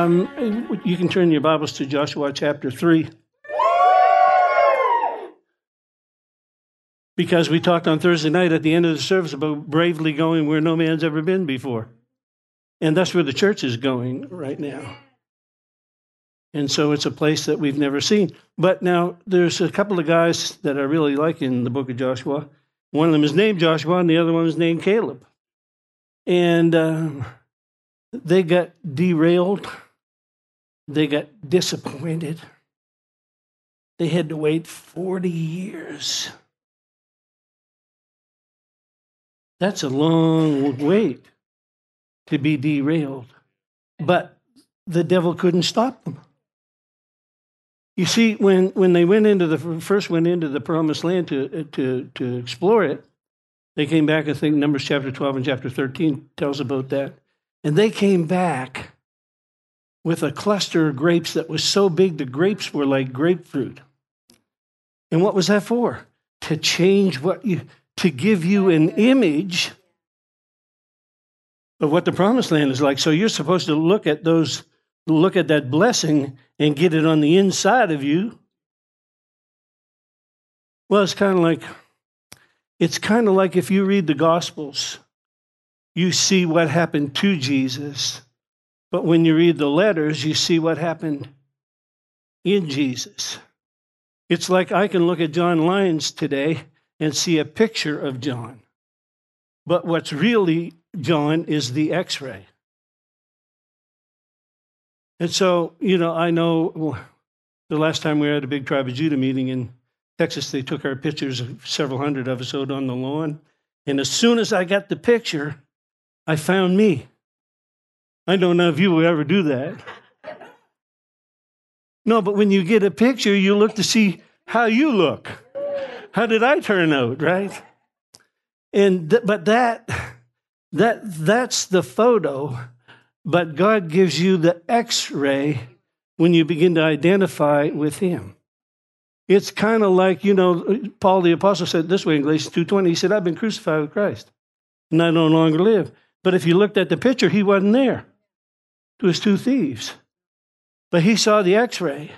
Um, you can turn your Bibles to Joshua chapter 3. Because we talked on Thursday night at the end of the service about bravely going where no man's ever been before. And that's where the church is going right now. And so it's a place that we've never seen. But now there's a couple of guys that I really like in the book of Joshua. One of them is named Joshua, and the other one is named Caleb. And um, they got derailed, they got disappointed. They had to wait 40 years. That's a long wait to be derailed. But the devil couldn't stop them. You see, when, when they went into the first went into the promised land to, to, to explore it, they came back, I think Numbers chapter 12 and chapter 13 tells about that. And they came back with a cluster of grapes that was so big the grapes were like grapefruit. And what was that for? To change what you, to give you an image of what the promised land is like. So you're supposed to look at those, look at that blessing and get it on the inside of you. Well, it's kind of like it's kind of like if you read the Gospels, you see what happened to Jesus. But when you read the letters, you see what happened in Jesus. It's like I can look at John Lyons today and see a picture of John. But what's really John is the x ray. And so, you know, I know the last time we were at a big Tribe of Judah meeting in Texas, they took our pictures, of several hundred of us out on the lawn. And as soon as I got the picture, I found me. I don't know if you will ever do that. No, but when you get a picture, you look to see how you look. How did I turn out, right? And th- but that that that's the photo but God gives you the x ray when you begin to identify with Him. It's kind of like, you know, Paul the Apostle said this way in Galatians 2.20. He said, I've been crucified with Christ, and I no longer live. But if you looked at the picture, he wasn't there. It was two thieves. But he saw the x ray.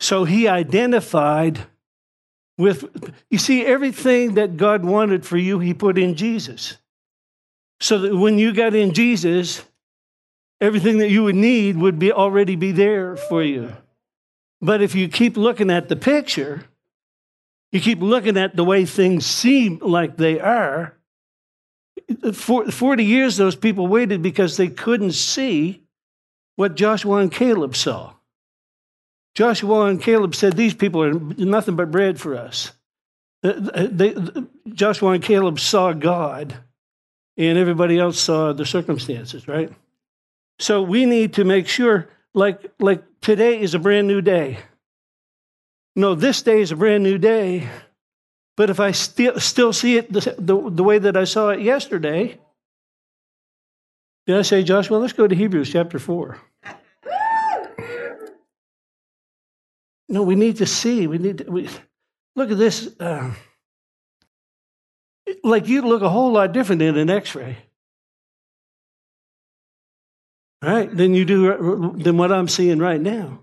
So he identified with, you see, everything that God wanted for you, he put in Jesus. So that when you got in Jesus, everything that you would need would be already be there for you. But if you keep looking at the picture, you keep looking at the way things seem like they are. For 40 years, those people waited because they couldn't see what Joshua and Caleb saw. Joshua and Caleb said, These people are nothing but bread for us. They, Joshua and Caleb saw God and everybody else saw the circumstances, right? So we need to make sure, like, like today is a brand new day. No, this day is a brand new day. But if I still still see it the, the, the way that I saw it yesterday, did I say, Joshua, let's go to Hebrews chapter 4. No, we need to see. We need to we, look at this. Uh, like you look a whole lot different in an x-ray right than you do than what i'm seeing right now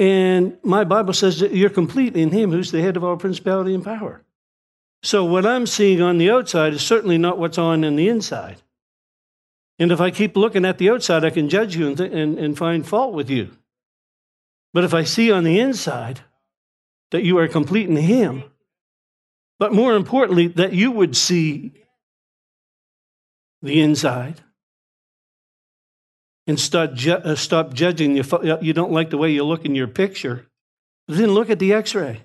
and my bible says that you're complete in him who's the head of all principality and power. So what i'm seeing on the outside is certainly not what's on in the inside. And if i keep looking at the outside i can judge you and, th- and, and find fault with you. But if i see on the inside that you are complete in him but more importantly, that you would see the inside and start ju- uh, stop judging. You, you don't like the way you look in your picture, then look at the x ray.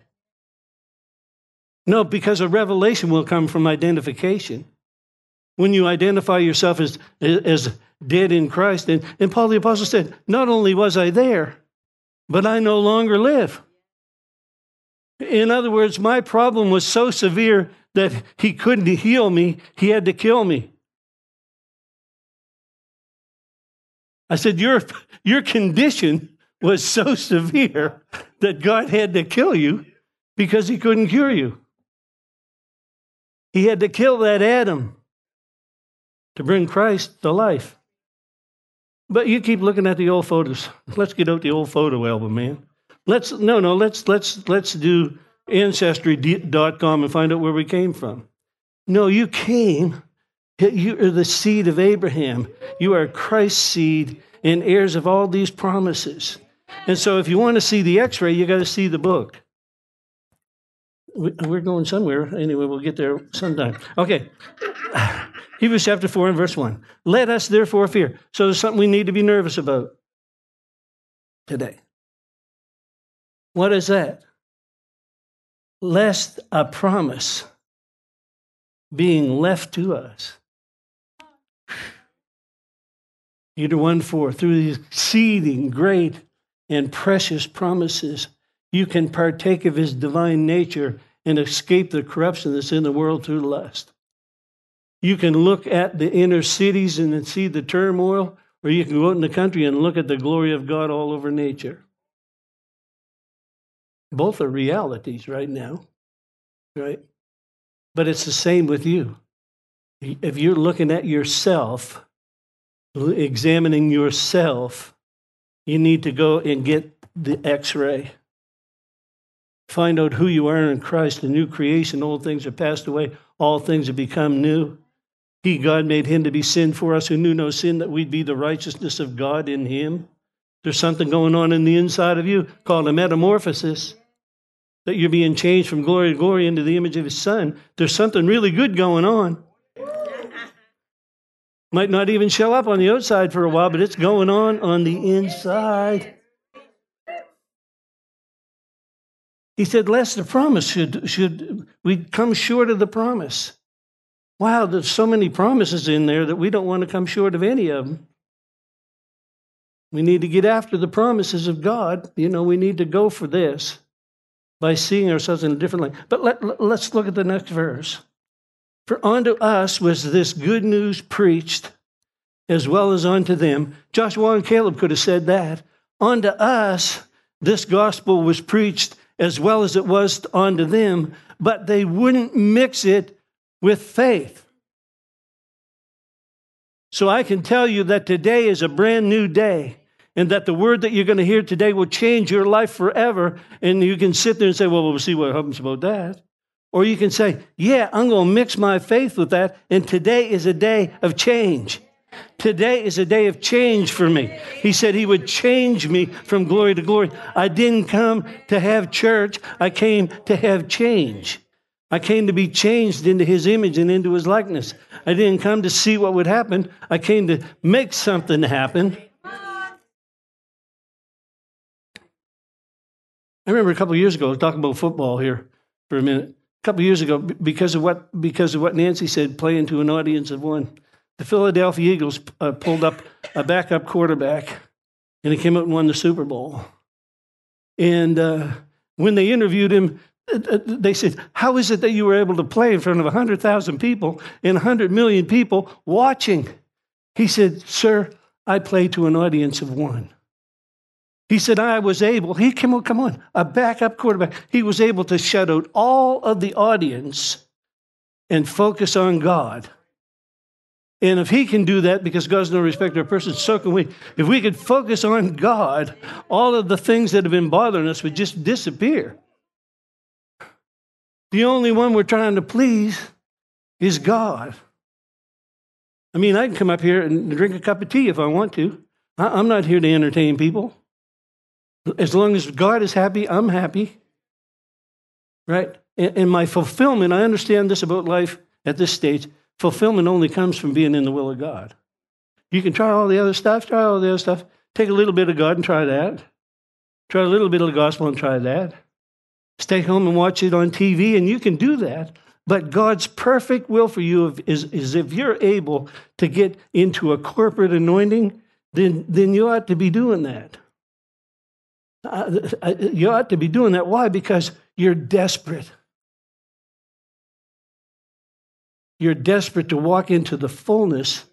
No, because a revelation will come from identification. When you identify yourself as, as dead in Christ, and, and Paul the Apostle said, Not only was I there, but I no longer live. In other words, my problem was so severe that he couldn't heal me, he had to kill me. I said, Your, your condition was so severe that God had to kill you because he couldn't cure you. He had to kill that Adam to bring Christ to life. But you keep looking at the old photos. Let's get out the old photo album, man. Let's no, no. Let's let's let's do ancestry.com and find out where we came from. No, you came. You are the seed of Abraham. You are Christ's seed and heirs of all these promises. And so, if you want to see the X-ray, you got to see the book. We're going somewhere. Anyway, we'll get there sometime. Okay. Hebrews chapter 4 and verse 1. Let us therefore fear. So there's something we need to be nervous about today. What is that? Lest a promise being left to us. Peter 1 4, through the exceeding great and precious promises, you can partake of his divine nature and escape the corruption that's in the world through lust. You can look at the inner cities and see the turmoil, or you can go out in the country and look at the glory of God all over nature. Both are realities right now, right? But it's the same with you. If you're looking at yourself, examining yourself, you need to go and get the x ray. Find out who you are in Christ, a new creation. Old things have passed away, all things have become new. He, God, made him to be sin for us who knew no sin, that we'd be the righteousness of God in him. There's something going on in the inside of you called a metamorphosis, that you're being changed from glory to glory into the image of his son. There's something really good going on. Might not even show up on the outside for a while, but it's going on on the inside. He said, lest the promise should, should we come short of the promise. Wow, there's so many promises in there that we don't want to come short of any of them. We need to get after the promises of God. You know, we need to go for this by seeing ourselves in a different light. But let, let's look at the next verse. For unto us was this good news preached, as well as unto them. Joshua and Caleb could have said that. Unto us, this gospel was preached as well as it was unto them, but they wouldn't mix it with faith. So I can tell you that today is a brand new day and that the word that you're going to hear today will change your life forever. And you can sit there and say, well, we'll see what happens about that. Or you can say, yeah, I'm going to mix my faith with that. And today is a day of change. Today is a day of change for me. He said he would change me from glory to glory. I didn't come to have church, I came to have change. I came to be changed into his image and into his likeness. I didn't come to see what would happen, I came to make something happen. I remember a couple years ago, I was talking about football here for a minute. Couple years ago, because of what because of what Nancy said, playing to an audience of one, the Philadelphia Eagles uh, pulled up a backup quarterback, and he came out and won the Super Bowl. And uh, when they interviewed him, uh, uh, they said, How is it that you were able to play in front of 100,000 people and 100 million people watching? He said, Sir, I play to an audience of one. He said, I was able, he came on, come on, a backup quarterback. He was able to shut out all of the audience and focus on God. And if he can do that because God's no respecter of persons, so can we. If we could focus on God, all of the things that have been bothering us would just disappear. The only one we're trying to please is God. I mean, I can come up here and drink a cup of tea if I want to. I'm not here to entertain people. As long as God is happy, I'm happy. Right? And my fulfillment, I understand this about life at this stage. Fulfillment only comes from being in the will of God. You can try all the other stuff, try all the other stuff. Take a little bit of God and try that. Try a little bit of the gospel and try that. Stay home and watch it on TV, and you can do that. But God's perfect will for you is, is if you're able to get into a corporate anointing, then, then you ought to be doing that. You ought to be doing that. Why? Because you're desperate. You're desperate to walk into the fullness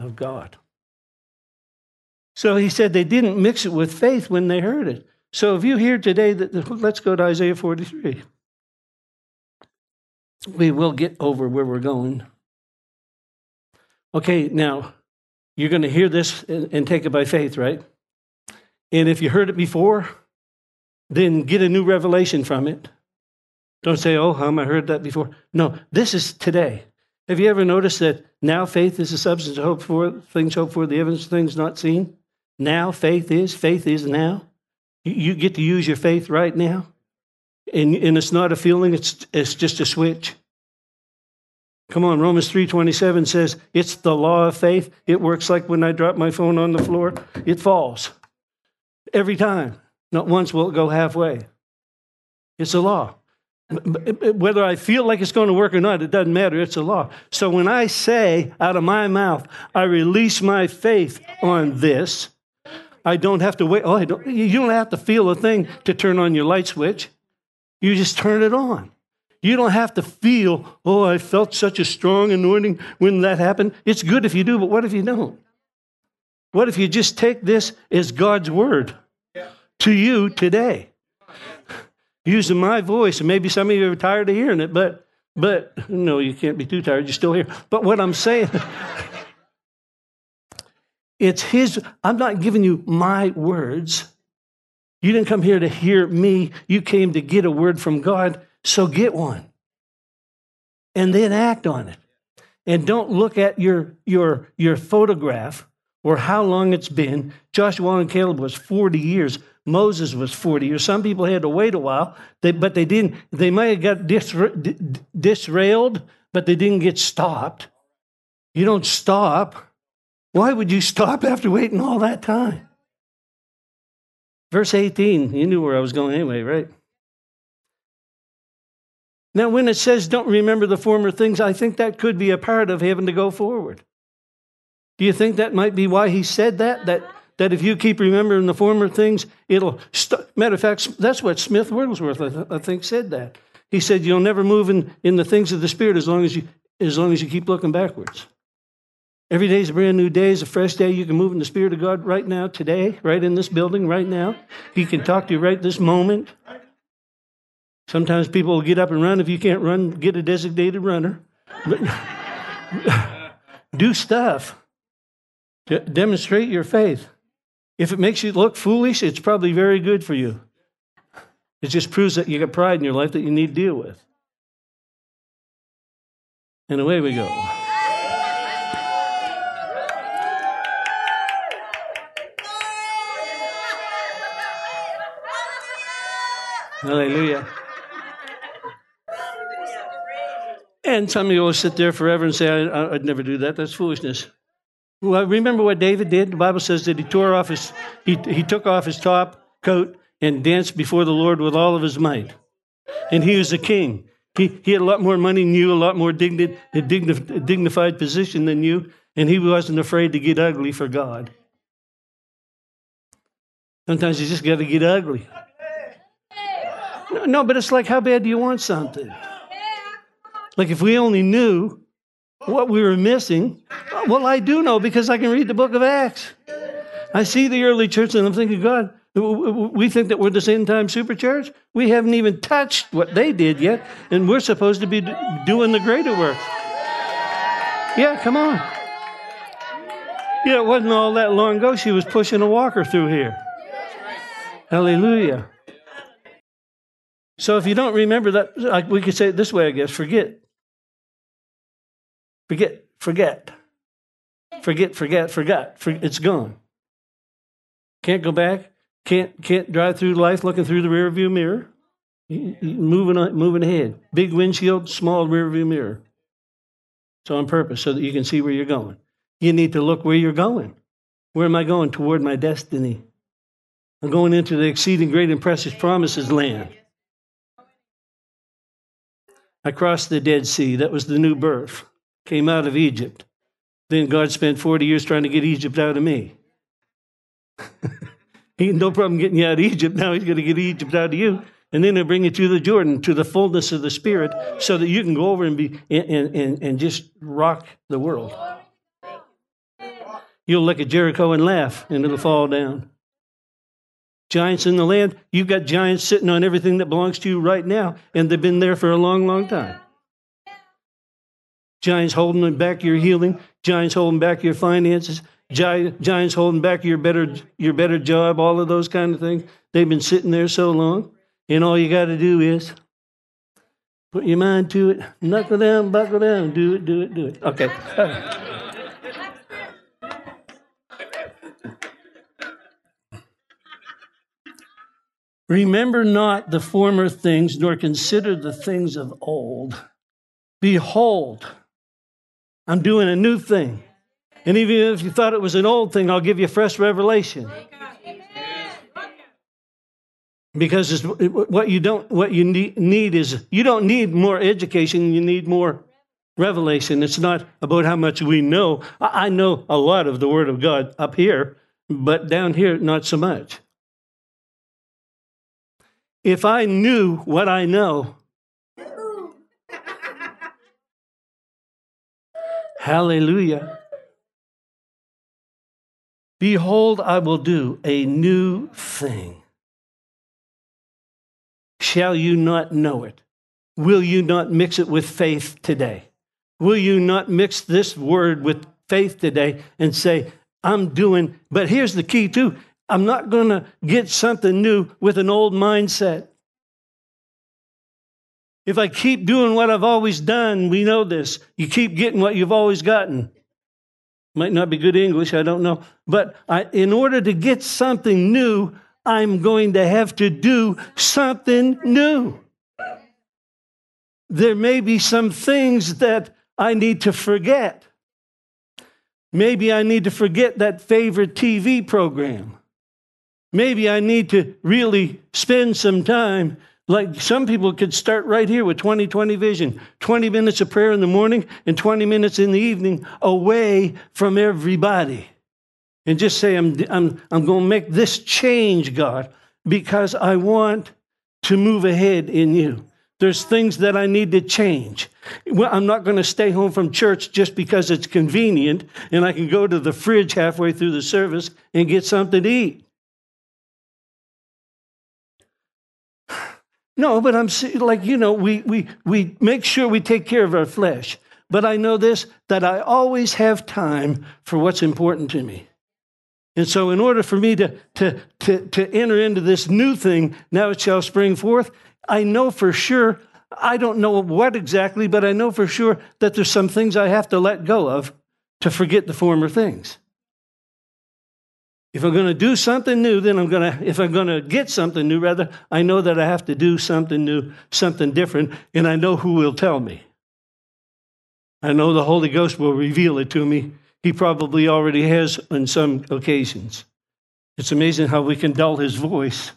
of God. So he said they didn't mix it with faith when they heard it. So if you hear today that, let's go to Isaiah 43. We will get over where we're going. Okay, now, you're going to hear this and take it by faith, right? And if you heard it before, then get a new revelation from it. Don't say, oh, am I heard that before? No, this is today. Have you ever noticed that now faith is the substance of hope for, things hoped for, the evidence of things not seen? Now faith is, faith is now. You get to use your faith right now. And, and it's not a feeling, it's, it's just a switch. Come on, Romans 3:27 says it's the law of faith. It works like when I drop my phone on the floor, it falls. Every time. Not once will it go halfway. It's a law. Whether I feel like it's going to work or not, it doesn't matter. It's a law. So when I say out of my mouth, I release my faith on this, I don't have to wait. Oh, don't, you don't have to feel a thing to turn on your light switch. You just turn it on. You don't have to feel, oh, I felt such a strong anointing when that happened. It's good if you do, but what if you don't? What if you just take this as God's word to you today? Using my voice, and maybe some of you are tired of hearing it, but but no, you can't be too tired. You're still here. But what I'm saying, it's His. I'm not giving you my words. You didn't come here to hear me. You came to get a word from God. So get one and then act on it. And don't look at your, your, your photograph or how long it's been. Joshua and Caleb was 40 years. Moses was 40 years. Some people had to wait a while, they, but they didn't. They might have got disra- disrailed, but they didn't get stopped. You don't stop. Why would you stop after waiting all that time? Verse 18, you knew where I was going anyway, right? Now, when it says don't remember the former things, I think that could be a part of having to go forward. Do you think that might be why he said that? That, that if you keep remembering the former things, it'll. St- Matter of fact, that's what Smith Wigglesworth, I, th- I think, said that. He said, You'll never move in, in the things of the Spirit as long as, you, as long as you keep looking backwards. Every day is a brand new day, is a fresh day. You can move in the Spirit of God right now, today, right in this building, right now. He can talk to you right this moment. Sometimes people will get up and run. If you can't run, get a designated runner. Do stuff. Demonstrate your faith. If it makes you look foolish, it's probably very good for you. It just proves that you got pride in your life that you need to deal with. And away we go. Hallelujah. And some of you will sit there forever and say, I, would never do that. That's foolishness. Well, remember what David did? The Bible says that he tore off his, he, he took off his top coat and danced before the Lord with all of his might. And he was a king. He, he had a lot more money than you, a lot more digni, a dignified position than you, and he wasn't afraid to get ugly for God. Sometimes you just got to get ugly. No, but it's like, how bad do you want something? Like if we only knew what we were missing. Well, I do know because I can read the book of Acts. I see the early church and I'm thinking, God, we think that we're the same time super church. We haven't even touched what they did yet, and we're supposed to be doing the greater work. Yeah, come on. Yeah, it wasn't all that long ago she was pushing a walker through here. Hallelujah. So if you don't remember that, we could say it this way, I guess forget. Forget, forget. Forget, forget, forget. It's gone. Can't go back. Can't, can't drive through life looking through the rearview mirror. Moving, on, moving ahead. Big windshield, small rearview mirror. It's on purpose so that you can see where you're going. You need to look where you're going. Where am I going? Toward my destiny. I'm going into the exceeding great and precious promises land. I crossed the Dead Sea. That was the new birth came out of Egypt. Then God spent 40 years trying to get Egypt out of me. he had no problem getting you out of Egypt. Now he's going to get Egypt out of you. And then he'll bring you to the Jordan, to the fullness of the Spirit, so that you can go over and, be, and, and, and just rock the world. You'll look at Jericho and laugh, and it'll fall down. Giants in the land, you've got giants sitting on everything that belongs to you right now, and they've been there for a long, long time. Giants holding back your healing, giants holding back your finances. giants holding back your better, your better job, all of those kind of things. They've been sitting there so long. And all you got to do is put your mind to it, knuckle down, buckle down, do it, do it, do it. Okay. Remember not the former things, nor consider the things of old. Behold, I'm doing a new thing. And even if you thought it was an old thing, I'll give you fresh revelation. Because what you don't, what you need is you don't need more education. You need more revelation. It's not about how much we know. I know a lot of the Word of God up here, but down here, not so much. If I knew what I know, hallelujah. Behold, I will do a new thing. Shall you not know it? Will you not mix it with faith today? Will you not mix this word with faith today and say, I'm doing, but here's the key too I'm not going to get something new with an old mindset. If I keep doing what I've always done, we know this. You keep getting what you've always gotten. Might not be good English, I don't know. But I, in order to get something new, I'm going to have to do something new. There may be some things that I need to forget. Maybe I need to forget that favorite TV program. Maybe I need to really spend some time. Like some people could start right here with 2020 vision 20 minutes of prayer in the morning and 20 minutes in the evening away from everybody. And just say, I'm, I'm, I'm going to make this change, God, because I want to move ahead in you. There's things that I need to change. Well, I'm not going to stay home from church just because it's convenient and I can go to the fridge halfway through the service and get something to eat. No, but I'm like, you know, we, we, we make sure we take care of our flesh. But I know this that I always have time for what's important to me. And so, in order for me to, to, to, to enter into this new thing, now it shall spring forth, I know for sure, I don't know what exactly, but I know for sure that there's some things I have to let go of to forget the former things. If I'm going to do something new, then I'm going to, if I'm going to get something new, rather, I know that I have to do something new, something different, and I know who will tell me. I know the Holy Ghost will reveal it to me. He probably already has on some occasions. It's amazing how we can dull his voice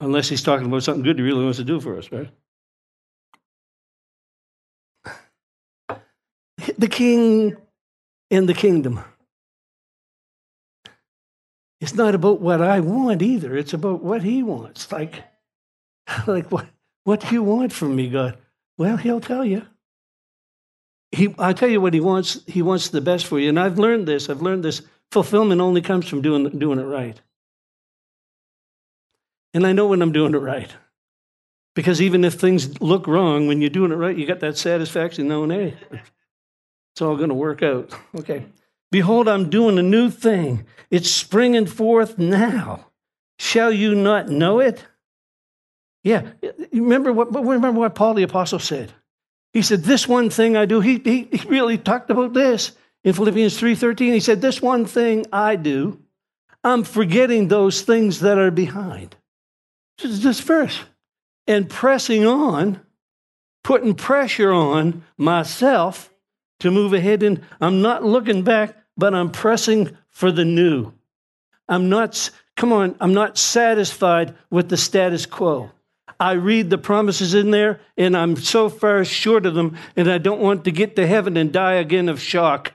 unless he's talking about something good he really wants to do for us, right? The king in the kingdom. It's not about what I want either. It's about what he wants. Like, like what, what do you want from me, God? Well, he'll tell you. He, I'll tell you what he wants. He wants the best for you. And I've learned this. I've learned this. Fulfillment only comes from doing, doing it right. And I know when I'm doing it right. Because even if things look wrong, when you're doing it right, you got that satisfaction knowing, hey, it's all going to work out. Okay. Behold, I'm doing a new thing. It's springing forth now. Shall you not know it? Yeah. Remember what, remember what Paul the Apostle said? He said, This one thing I do. He, he, he really talked about this in Philippians 3.13. He said, This one thing I do, I'm forgetting those things that are behind. Just this verse. And pressing on, putting pressure on myself to move ahead. And I'm not looking back but I'm pressing for the new. I'm not, come on, I'm not satisfied with the status quo. I read the promises in there and I'm so far short of them, and I don't want to get to heaven and die again of shock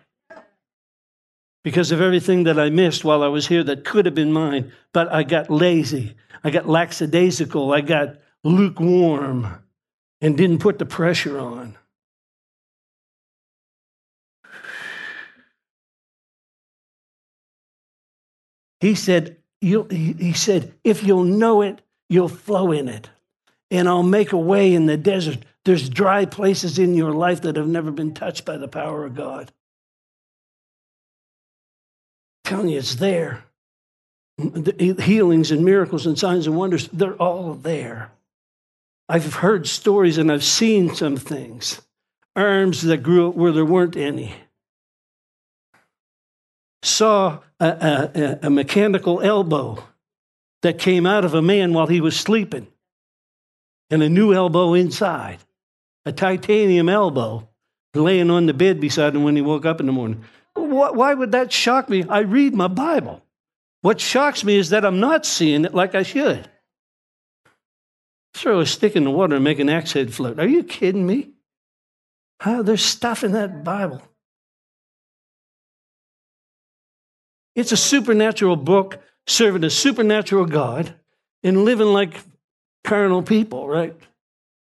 because of everything that I missed while I was here that could have been mine. But I got lazy, I got lackadaisical, I got lukewarm, and didn't put the pressure on. He said, he said, if you'll know it, you'll flow in it. And I'll make a way in the desert. There's dry places in your life that have never been touched by the power of God. telling you, it's there. The healings and miracles and signs and wonders, they're all there. I've heard stories and I've seen some things. Arms that grew up where there weren't any. Saw a, a, a mechanical elbow that came out of a man while he was sleeping, and a new elbow inside, a titanium elbow laying on the bed beside him when he woke up in the morning. Why would that shock me? I read my Bible. What shocks me is that I'm not seeing it like I should. Throw a stick in the water and make an axe head float. Are you kidding me? There's stuff in that Bible. It's a supernatural book serving a supernatural God and living like carnal people, right?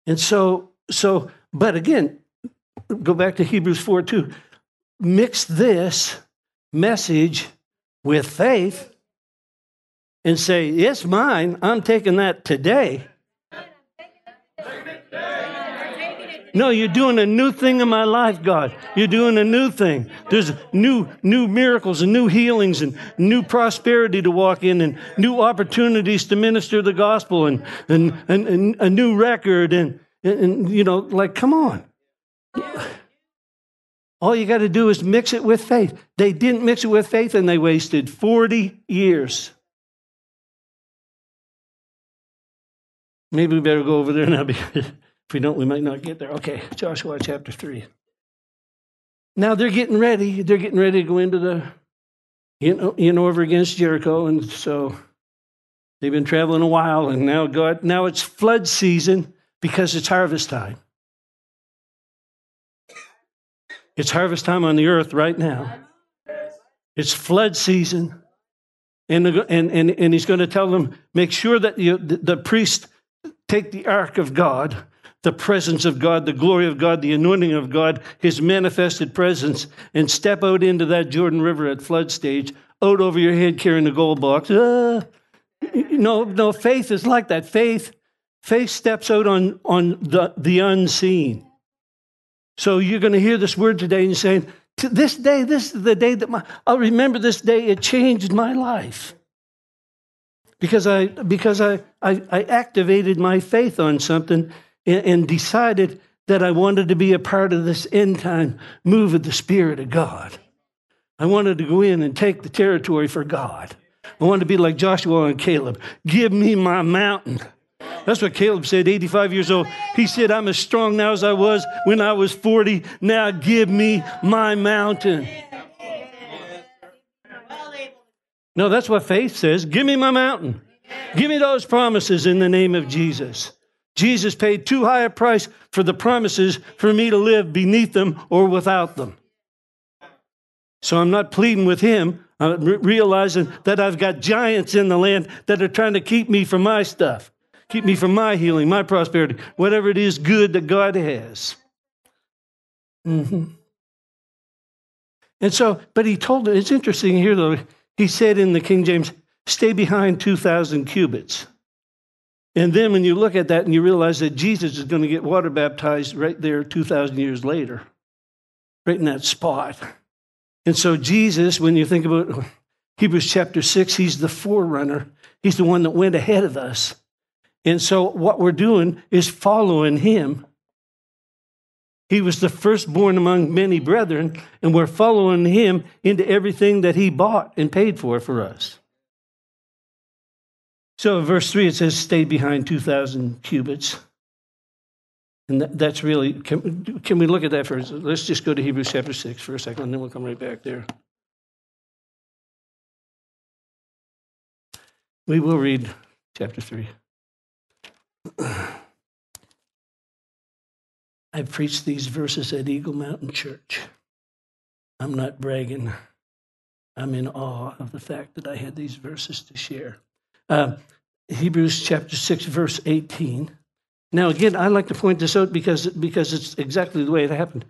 And so, so, but again, go back to Hebrews 4 2. Mix this message with faith and say, It's mine. I'm taking that today. No, you're doing a new thing in my life, God. You're doing a new thing. There's new, new miracles and new healings and new prosperity to walk in and new opportunities to minister the gospel and, and, and, and a new record and, and, and, you know, like, come on. All you got to do is mix it with faith. They didn't mix it with faith and they wasted 40 years. Maybe we better go over there now because if we don't, we might not get there. Okay, Joshua chapter 3. Now they're getting ready. They're getting ready to go into the, you know, know over against Jericho. And so they've been traveling a while. And now, God, now it's flood season because it's harvest time. It's harvest time on the earth right now. It's flood season. And, and, and, and he's going to tell them make sure that you, the, the priest take the ark of God, the presence of God, the glory of God, the anointing of God, his manifested presence, and step out into that Jordan River at flood stage, out over your head carrying the gold box. Uh, no, no, faith is like that. Faith, faith steps out on, on the, the unseen. So you're going to hear this word today and saying, to this day, this is the day that my, I'll remember this day, it changed my life. Because I, because I, I, I activated my faith on something and, and decided that I wanted to be a part of this end time move of the Spirit of God. I wanted to go in and take the territory for God. I wanted to be like Joshua and Caleb. Give me my mountain. That's what Caleb said, 85 years old. He said, I'm as strong now as I was when I was 40. Now give me my mountain. No, that's what faith says. Give me my mountain. Give me those promises in the name of Jesus. Jesus paid too high a price for the promises for me to live beneath them or without them. So I'm not pleading with him. I'm realizing that I've got giants in the land that are trying to keep me from my stuff. Keep me from my healing, my prosperity, whatever it is good that God has. Mm-hmm. And so, but he told it, it's interesting here though, he said in the King James, stay behind 2,000 cubits. And then when you look at that and you realize that Jesus is going to get water baptized right there 2,000 years later, right in that spot. And so, Jesus, when you think about Hebrews chapter 6, he's the forerunner, he's the one that went ahead of us. And so, what we're doing is following him. He was the firstborn among many brethren, and we're following him into everything that he bought and paid for for us. So, verse 3, it says, Stay behind 2,000 cubits. And that's really, can, can we look at that first? Let's just go to Hebrews chapter 6 for a second, and then we'll come right back there. We will read chapter 3. I preached these verses at Eagle Mountain Church. I'm not bragging. I'm in awe of the fact that I had these verses to share. Uh, Hebrews chapter 6, verse 18. Now, again, I like to point this out because, because it's exactly the way it happened.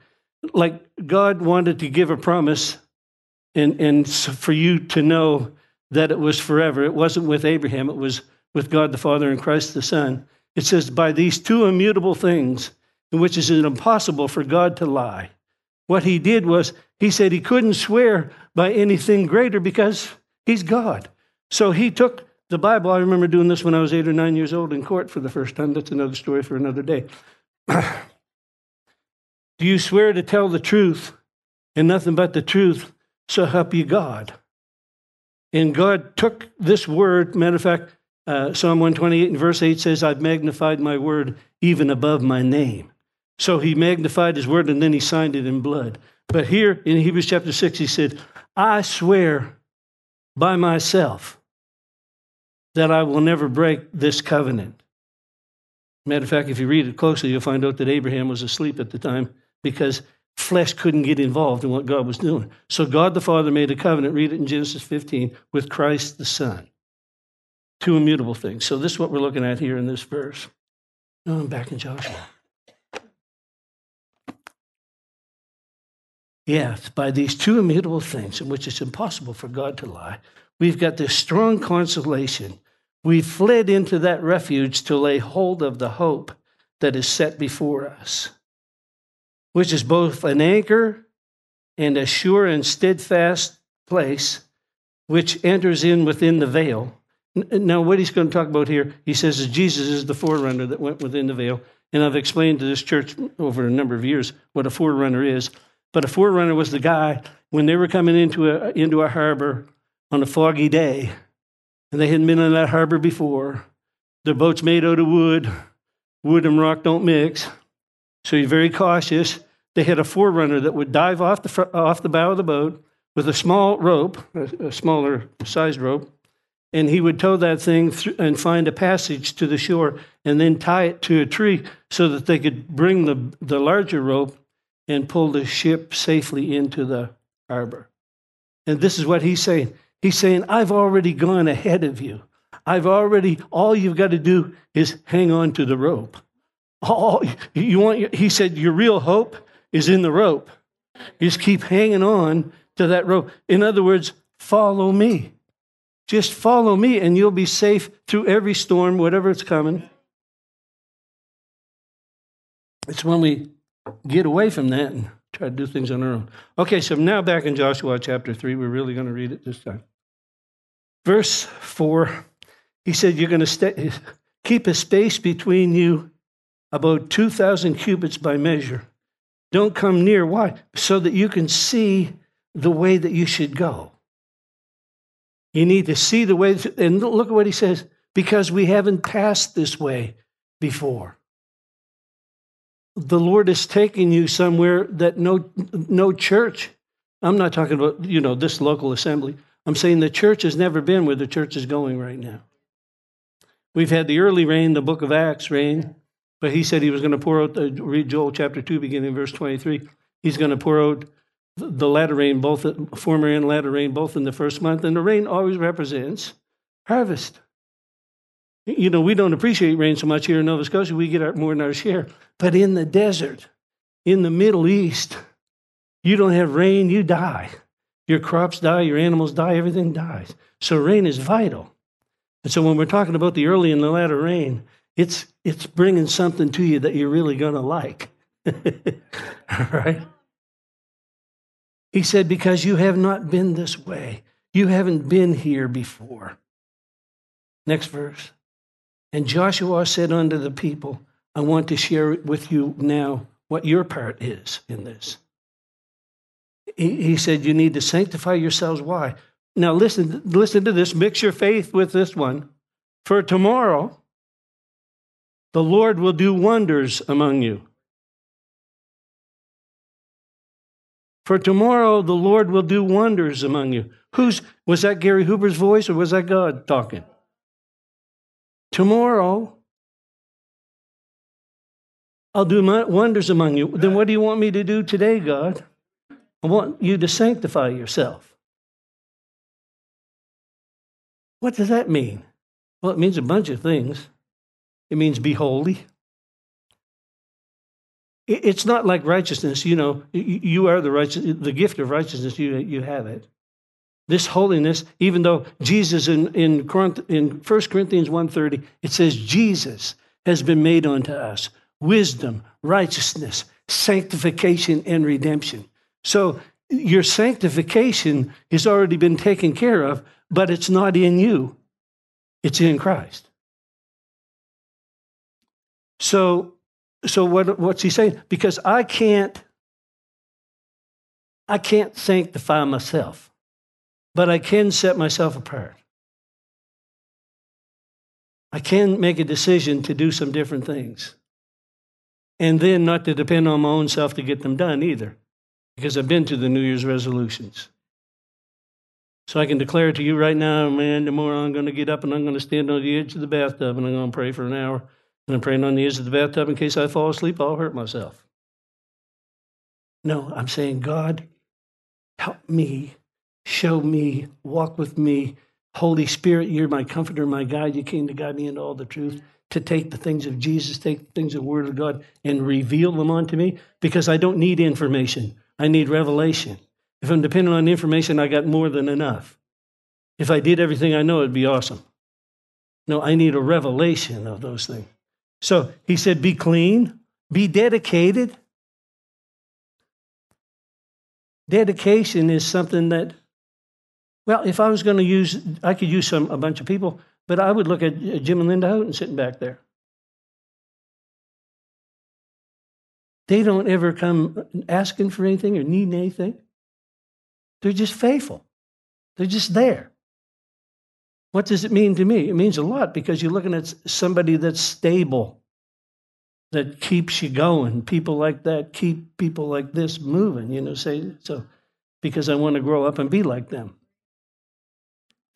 Like God wanted to give a promise and, and for you to know that it was forever. It wasn't with Abraham, it was with God the Father and Christ the Son. It says, by these two immutable things, in which is it impossible for God to lie. what he did was he said he couldn't swear by anything greater because he's God. So he took the Bible. I remember doing this when I was eight or nine years old in court for the first time. That's another story for another day. Do you swear to tell the truth and nothing but the truth, so help you God? And God took this word, matter of fact, uh, Psalm 128 and verse 8 says, I've magnified my word even above my name. So he magnified his word and then he signed it in blood. But here in Hebrews chapter 6, he said, I swear by myself that I will never break this covenant. Matter of fact, if you read it closely, you'll find out that Abraham was asleep at the time because flesh couldn't get involved in what God was doing. So God the Father made a covenant, read it in Genesis 15, with Christ the Son. Two immutable things. So this is what we're looking at here in this verse. Now I'm back in Joshua. Yes, by these two immutable things in which it's impossible for God to lie, we've got this strong consolation. We've fled into that refuge to lay hold of the hope that is set before us, which is both an anchor and a sure and steadfast place which enters in within the veil. Now, what he's going to talk about here, he says that Jesus is the forerunner that went within the veil. And I've explained to this church over a number of years what a forerunner is. But a forerunner was the guy when they were coming into a, into a harbor on a foggy day, and they hadn't been in that harbor before. Their boat's made out of wood. Wood and rock don't mix. So you're very cautious. They had a forerunner that would dive off the, fr- off the bow of the boat with a small rope, a, a smaller sized rope, and he would tow that thing th- and find a passage to the shore and then tie it to a tree so that they could bring the, the larger rope and pull the ship safely into the harbor. And this is what he's saying. He's saying, I've already gone ahead of you. I've already, all you've got to do is hang on to the rope. All you want, he said, your real hope is in the rope. Just keep hanging on to that rope. In other words, follow me. Just follow me and you'll be safe through every storm, whatever it's coming. It's when we get away from that and try to do things on our own. Okay, so now back in Joshua chapter 3, we're really going to read it this time. Verse 4, he said, You're going to stay, keep a space between you about 2,000 cubits by measure. Don't come near. Why? So that you can see the way that you should go. You need to see the way, and look at what he says because we haven't passed this way before the Lord is taking you somewhere that no, no church, I'm not talking about, you know, this local assembly. I'm saying the church has never been where the church is going right now. We've had the early rain, the book of Acts rain, but he said he was going to pour out, the, read Joel chapter 2, beginning verse 23. He's going to pour out the latter rain, both uh, former and latter rain, both in the first month. And the rain always represents harvest. You know, we don't appreciate rain so much here in Nova Scotia. We get our, more than our share. But in the desert, in the Middle East, you don't have rain, you die. Your crops die, your animals die, everything dies. So rain is vital. And so when we're talking about the early and the latter rain, it's, it's bringing something to you that you're really going to like. Right? He said, Because you have not been this way, you haven't been here before. Next verse. And Joshua said unto the people, I want to share with you now what your part is in this. He, he said, You need to sanctify yourselves. Why? Now listen, listen to this. Mix your faith with this one. For tomorrow, the Lord will do wonders among you. For tomorrow, the Lord will do wonders among you. Who's was that Gary Hooper's voice or was that God talking? Tomorrow, I'll do wonders among you. Then what do you want me to do today, God? I want you to sanctify yourself. What does that mean? Well, it means a bunch of things. It means be holy. It's not like righteousness, you know, you are the righteous, the gift of righteousness, you, you have it. This holiness, even though Jesus in, in, in 1 Corinthians 1.30, it says Jesus has been made unto us wisdom, righteousness, sanctification, and redemption. So your sanctification has already been taken care of, but it's not in you, it's in Christ. So, so what, what's he saying? Because I can't, I can't sanctify myself, but I can set myself apart. I can make a decision to do some different things. And then not to depend on my own self to get them done either, because I've been to the New Year's resolutions. So I can declare to you right now, man, tomorrow I'm going to get up and I'm going to stand on the edge of the bathtub and I'm going to pray for an hour. And I'm praying on the edge of the bathtub in case I fall asleep, I'll hurt myself. No, I'm saying, God, help me, show me, walk with me, Holy Spirit, you're my comforter, my guide. You came to guide me into all the truth, to take the things of Jesus, take the things of the Word of God, and reveal them unto me because I don't need information. I need revelation. If I'm dependent on information, I got more than enough. If I did everything I know, it'd be awesome. No, I need a revelation of those things. So he said, be clean, be dedicated. Dedication is something that well, if I was going to use, I could use some a bunch of people, but I would look at Jim and Linda Houghton sitting back there. They don't ever come asking for anything or needing anything. They're just faithful. They're just there. What does it mean to me? It means a lot because you're looking at somebody that's stable, that keeps you going. People like that keep people like this moving, you know, say so because I want to grow up and be like them.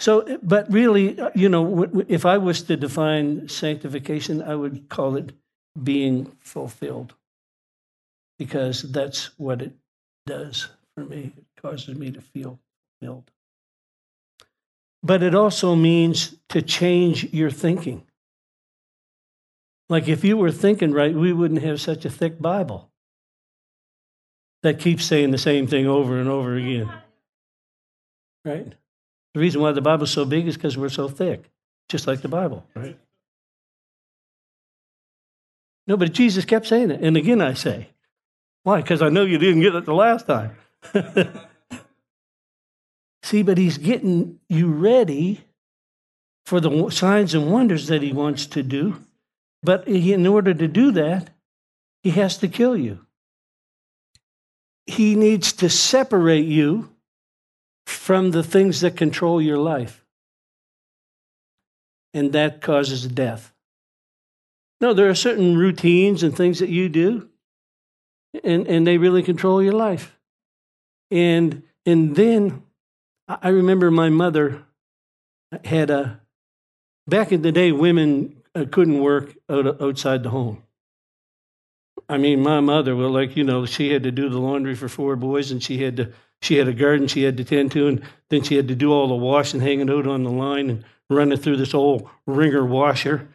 So, but really, uh, you know, if I was to define sanctification, I would call it being fulfilled because that's what it does for me. It causes me to feel fulfilled. But it also means to change your thinking. Like if you were thinking right, we wouldn't have such a thick Bible that keeps saying the same thing over and over again. Right? The reason why the Bible's so big is because we're so thick, just like the Bible, right? No, but Jesus kept saying it. And again, I say, why? Because I know you didn't get it the last time. See, but he's getting you ready for the signs and wonders that he wants to do. But in order to do that, he has to kill you. He needs to separate you from the things that control your life. And that causes death. No, there are certain routines and things that you do, and, and they really control your life. And, and then I remember my mother had a, back in the day, women uh, couldn't work outside the home. I mean, my mother, well, like, you know, she had to do the laundry for four boys and she had to she had a garden she had to tend to, and then she had to do all the washing, hanging out on the line, and running through this old wringer washer.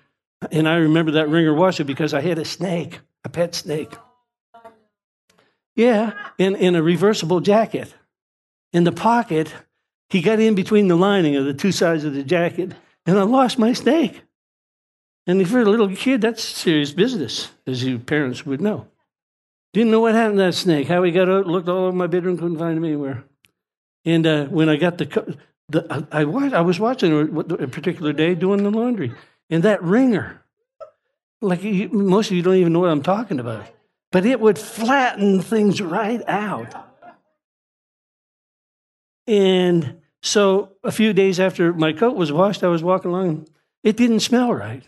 And I remember that wringer washer because I had a snake, a pet snake. Yeah, in, in a reversible jacket. In the pocket, he got in between the lining of the two sides of the jacket, and I lost my snake. And if you're a little kid, that's serious business, as your parents would know. Didn't know what happened to that snake. How he got out, looked all over my bedroom, couldn't find him anywhere. And uh, when I got the, the I, I, I was watching a particular day doing the laundry, and that wringer, like most of you don't even know what I'm talking about, but it would flatten things right out. And so a few days after my coat was washed, I was walking along. It didn't smell right.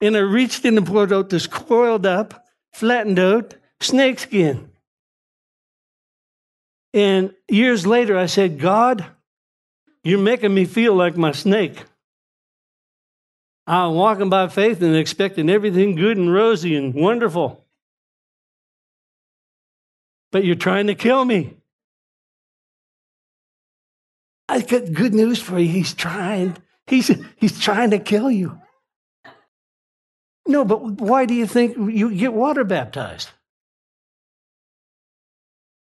And I reached in and pulled out this coiled up, flattened out snakeskin. And years later, I said, God, you're making me feel like my snake. I'm walking by faith and expecting everything good and rosy and wonderful. But you're trying to kill me. I got good news for you. He's trying. He's, he's trying to kill you. No, but why do you think you get water baptized?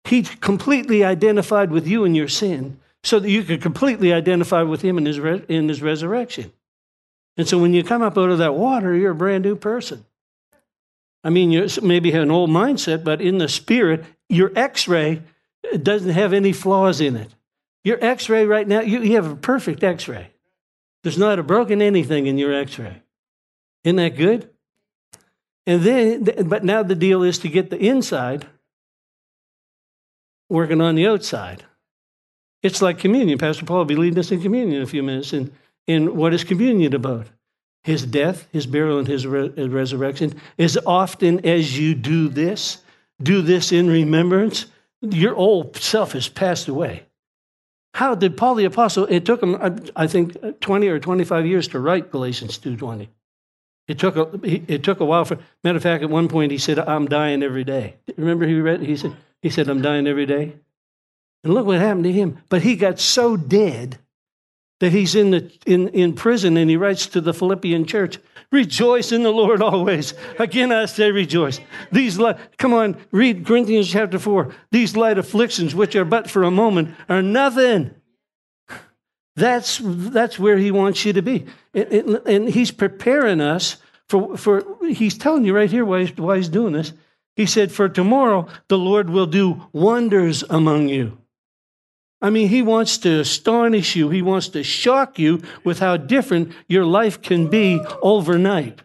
He completely identified with you in your sin so that you could completely identify with him in his, re- in his resurrection. And so when you come up out of that water, you're a brand new person. I mean, you maybe have an old mindset, but in the spirit, your x ray doesn't have any flaws in it. Your x ray right now, you, you have a perfect x ray. There's not a broken anything in your x ray. Isn't that good? And then, but now the deal is to get the inside working on the outside. It's like communion. Pastor Paul will be leading us in communion in a few minutes. And, and what is communion about? His death, his burial, and his re- resurrection. As often as you do this, do this in remembrance, your old self has passed away. How did Paul the Apostle, it took him, I think, 20 or 25 years to write Galatians 2.20. It took, a, it took a while for, matter of fact, at one point he said, I'm dying every day. Remember he read, he said, he said, I'm dying every day. And look what happened to him. But he got so dead that he's in, the, in, in prison and he writes to the Philippian church, Rejoice in the Lord always. Again, I say rejoice. These come on, read Corinthians chapter 4. These light afflictions, which are but for a moment, are nothing. That's, that's where he wants you to be. And, and he's preparing us for, for, he's telling you right here why he's, why he's doing this. He said, For tomorrow the Lord will do wonders among you. I mean, he wants to astonish you. He wants to shock you with how different your life can be overnight.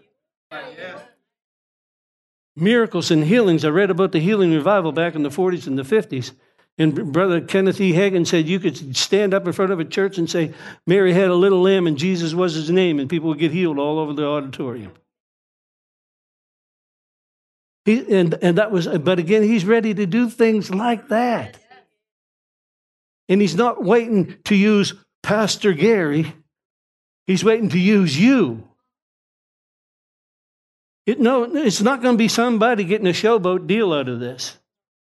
Miracles and healings. I read about the healing revival back in the 40s and the 50s. And Brother Kenneth E. Hagin said you could stand up in front of a church and say, Mary had a little lamb and Jesus was his name, and people would get healed all over the auditorium. He, and, and that was, but again, he's ready to do things like that. And he's not waiting to use Pastor Gary, he's waiting to use you. It, no, it's not going to be somebody getting a showboat deal out of this.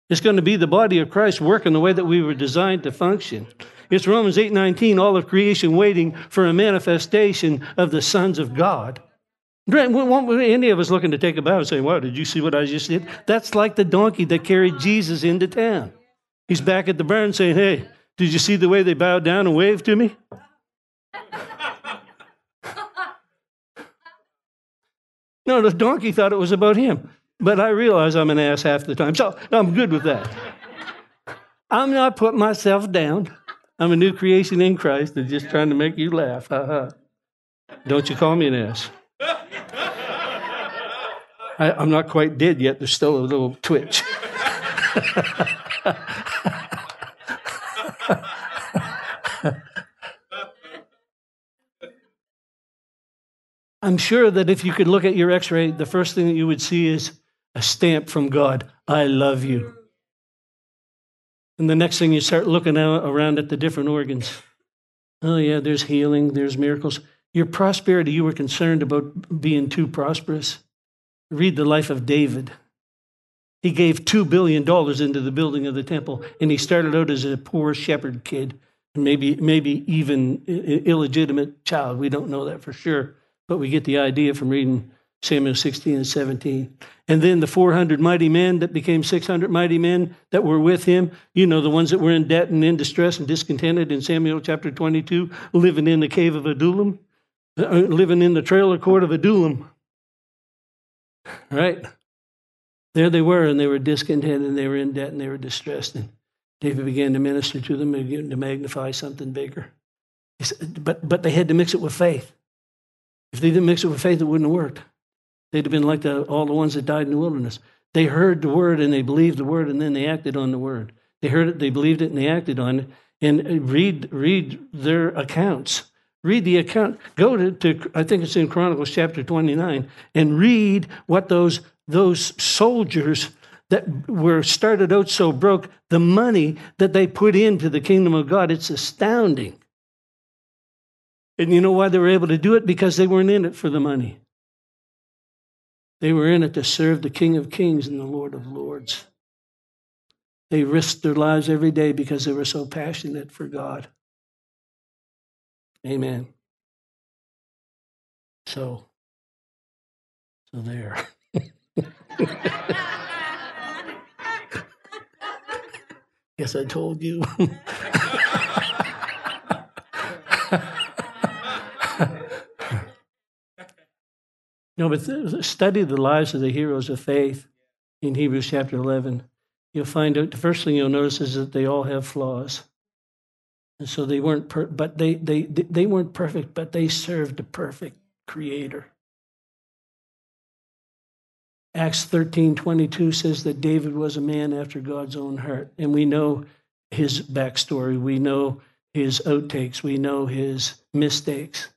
It's going to be the body of Christ working the way that we were designed to function. It's Romans 8:19, all of creation waiting for a manifestation of the sons of God. Won't any of us looking to take a bow and say, Wow, did you see what I just did? That's like the donkey that carried Jesus into town. He's back at the barn saying, Hey, did you see the way they bowed down and waved to me? no, the donkey thought it was about him. But I realize I'm an ass half the time, so I'm good with that. I'm not putting myself down. I'm a new creation in Christ and just trying to make you laugh. Ha Don't you call me an ass. I, am not quite dead yet. There's still a little twitch. I'm sure that if you could look at your x ray, the first thing that you would see is a stamp from God I love you. And the next thing you start looking around at the different organs. Oh, yeah, there's healing, there's miracles. Your prosperity, you were concerned about being too prosperous. Read the life of David. He gave $2 billion into the building of the temple, and he started out as a poor shepherd kid, maybe, maybe even illegitimate child. We don't know that for sure, but we get the idea from reading Samuel 16 and 17. And then the 400 mighty men that became 600 mighty men that were with him, you know, the ones that were in debt and in distress and discontented in Samuel chapter 22, living in the cave of Adullam. Uh, living in the trailer court of Adullam. Right? There they were, and they were discontented, and they were in debt, and they were distressed. And David began to minister to them and to magnify something bigger. Said, but, but they had to mix it with faith. If they didn't mix it with faith, it wouldn't have worked. They'd have been like the, all the ones that died in the wilderness. They heard the word and they believed the word, and then they acted on the word. They heard it, they believed it, and they acted on it. And uh, read, read their accounts read the account go to, to, i think it's in chronicles chapter 29 and read what those those soldiers that were started out so broke the money that they put into the kingdom of god it's astounding. And you know why they were able to do it? Because they weren't in it for the money. They were in it to serve the king of kings and the lord of lords. They risked their lives every day because they were so passionate for god. Amen. So, so there. Yes, I told you. No, but th- study the lives of the heroes of faith in Hebrews chapter 11. You'll find out the first thing you'll notice is that they all have flaws. And so they weren't, per- but they, they, they weren't perfect, but they served a perfect creator. Acts 13 22 says that David was a man after God's own heart. And we know his backstory, we know his outtakes, we know his mistakes.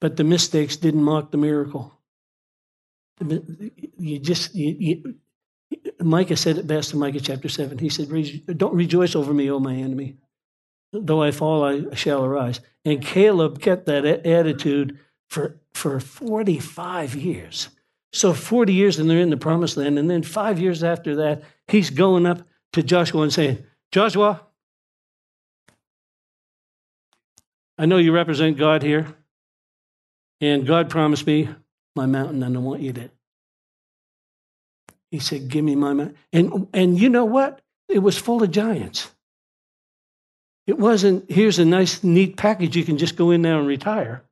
But the mistakes didn't mock the miracle. You just, you, you, Micah said it best in Micah chapter 7. He said, Don't rejoice over me, O my enemy. Though I fall, I shall arise. And Caleb kept that attitude for, for 45 years. So 40 years and they're in the promised land. And then five years after that, he's going up to Joshua and saying, Joshua, I know you represent God here. And God promised me my mountain, and I want you to. He said, Give me my mountain. And, and you know what? It was full of giants. It wasn't, here's a nice, neat package. You can just go in there and retire.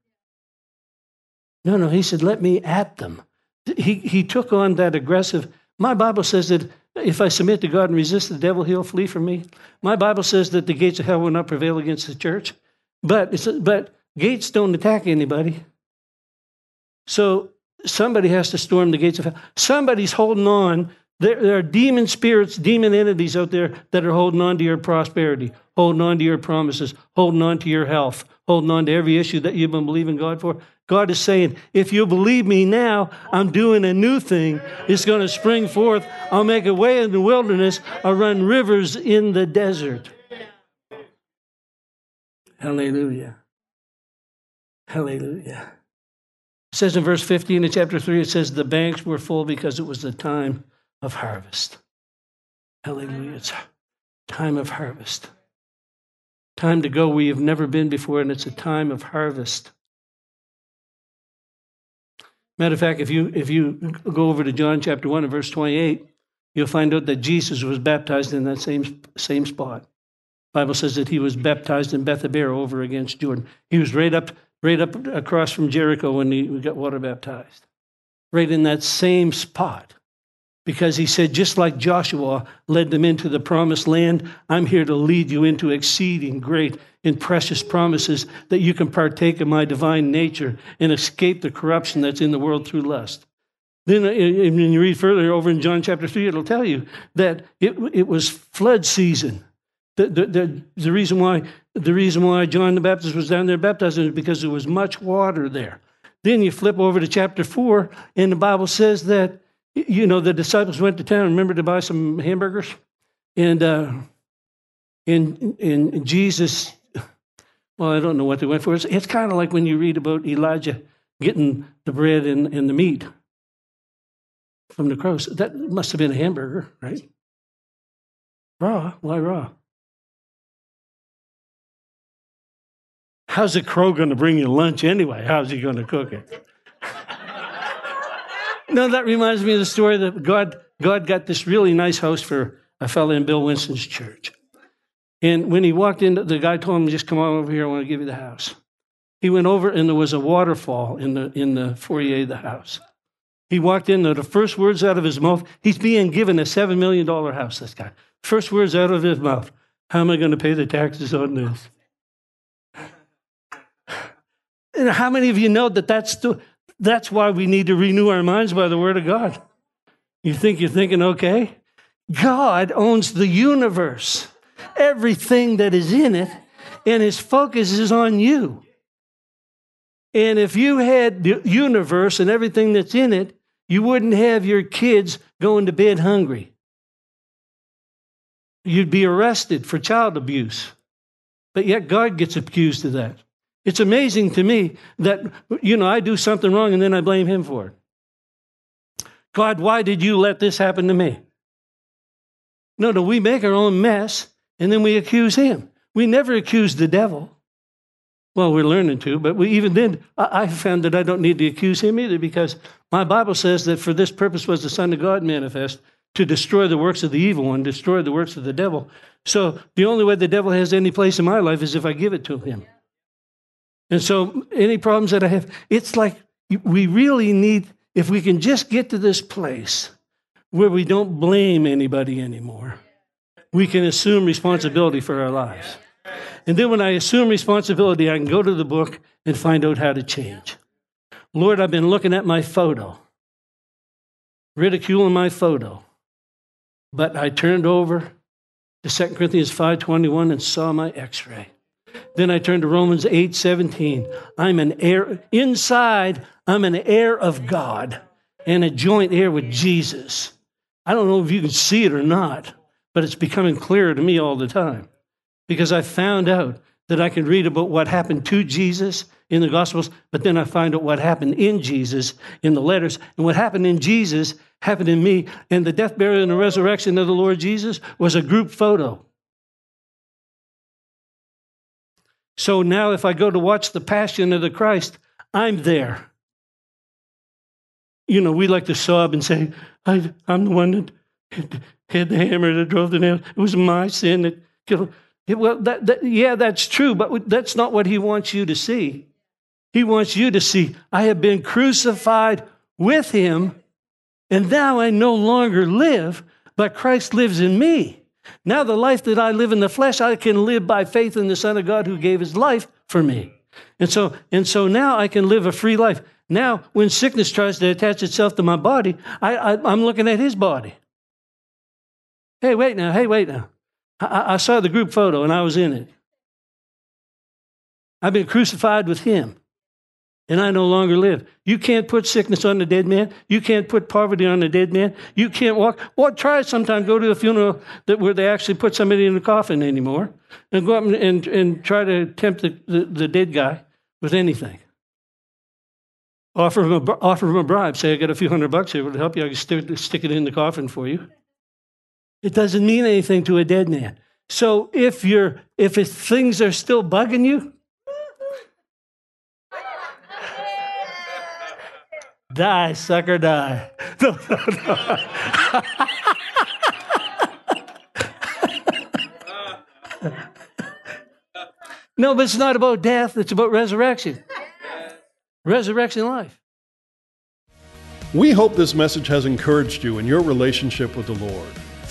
No, no, he said, Let me at them. He, he took on that aggressive. My Bible says that if I submit to God and resist the devil, he'll flee from me. My Bible says that the gates of hell will not prevail against the church. But, but gates don't attack anybody. So somebody has to storm the gates of hell. Somebody's holding on. There, there are demon spirits, demon entities out there that are holding on to your prosperity, holding on to your promises, holding on to your health, holding on to every issue that you've been believing God for. God is saying, if you believe me now, I'm doing a new thing. It's going to spring forth. I'll make a way in the wilderness. I'll run rivers in the desert. Hallelujah. Hallelujah. It says in verse 15 of chapter 3, it says, The banks were full because it was the time of harvest. Hallelujah. It's time of harvest. Time to go where you've never been before, and it's a time of harvest. Matter of fact, if you if you go over to John chapter 1 and verse 28, you'll find out that Jesus was baptized in that same same spot. Bible says that he was baptized in Bethabara over against Jordan. He was right up right up across from Jericho when he got water baptized. Right in that same spot because he said, just like Joshua led them into the promised land, I'm here to lead you into exceeding great and precious promises that you can partake of my divine nature and escape the corruption that's in the world through lust. Then, when you read further over in John chapter 3, it'll tell you that it, it was flood season. The, the, the, the, reason why, the reason why John the Baptist was down there baptizing is because there was much water there. Then you flip over to chapter 4, and the Bible says that you know, the disciples went to town, remember to buy some hamburgers? And, uh, and, and Jesus, well, I don't know what they went for. It's, it's kind of like when you read about Elijah getting the bread and, and the meat from the crows. That must have been a hamburger, right? Raw. Why raw? How's a crow going to bring you lunch anyway? How's he going to cook it? no, that reminds me of the story that God, God got this really nice house for a fellow in Bill Winston's church. And when he walked in, the guy told him, just come on over here, I want to give you the house. He went over and there was a waterfall in the, in the foyer of the house. He walked in, there, the first words out of his mouth, he's being given a $7 million house, this guy. First words out of his mouth, how am I going to pay the taxes on this? And how many of you know that that's, the, that's why we need to renew our minds by the Word of God. You think you're thinking, okay? God owns the universe, everything that is in it, and His focus is on you. And if you had the universe and everything that's in it, you wouldn't have your kids going to bed hungry. You'd be arrested for child abuse. But yet God gets accused of that. It's amazing to me that, you know, I do something wrong and then I blame him for it. God, why did you let this happen to me? No, no, we make our own mess and then we accuse him. We never accuse the devil. Well, we're learning to, but we even then, I found that I don't need to accuse him either because my Bible says that for this purpose was the Son of God manifest to destroy the works of the evil one, destroy the works of the devil. So the only way the devil has any place in my life is if I give it to him. And so, any problems that I have, it's like we really need, if we can just get to this place where we don't blame anybody anymore, we can assume responsibility for our lives. And then when I assume responsibility, I can go to the book and find out how to change. Lord, I've been looking at my photo, ridiculing my photo. But I turned over to 2 Corinthians 5:21 and saw my x-ray. Then I turned to Romans 8:17. I'm an heir inside, I'm an heir of God and a joint heir with Jesus. I don't know if you can see it or not, but it's becoming clearer to me all the time because I found out that I can read about what happened to Jesus in the Gospels, but then I find out what happened in Jesus in the letters. And what happened in Jesus happened in me. And the death, burial, and the resurrection of the Lord Jesus was a group photo. So now, if I go to watch the Passion of the Christ, I'm there. You know, we like to sob and say, I, am the one that had the hammer that drove the nail. It was my sin that killed. Well, that, that, yeah, that's true, but that's not what he wants you to see. He wants you to see, I have been crucified with him, and now I no longer live, but Christ lives in me. Now, the life that I live in the flesh, I can live by faith in the Son of God who gave his life for me. And so, and so now I can live a free life. Now, when sickness tries to attach itself to my body, I, I, I'm looking at his body. Hey, wait now. Hey, wait now. I, I saw the group photo and I was in it. I've been crucified with him and I no longer live. You can't put sickness on the dead man. You can't put poverty on the dead man. You can't walk. Well, try sometime go to a funeral that, where they actually put somebody in a coffin anymore and go up and, and, and try to tempt the, the, the, dead guy with anything. Offer him, a, offer him a bribe. Say, I got a few hundred bucks here. Would help you? I can stick it in the coffin for you. It doesn't mean anything to a dead man. So if you're if things are still bugging you, die, sucker, die. No, no, no. no, but it's not about death, it's about resurrection. Resurrection life. We hope this message has encouraged you in your relationship with the Lord.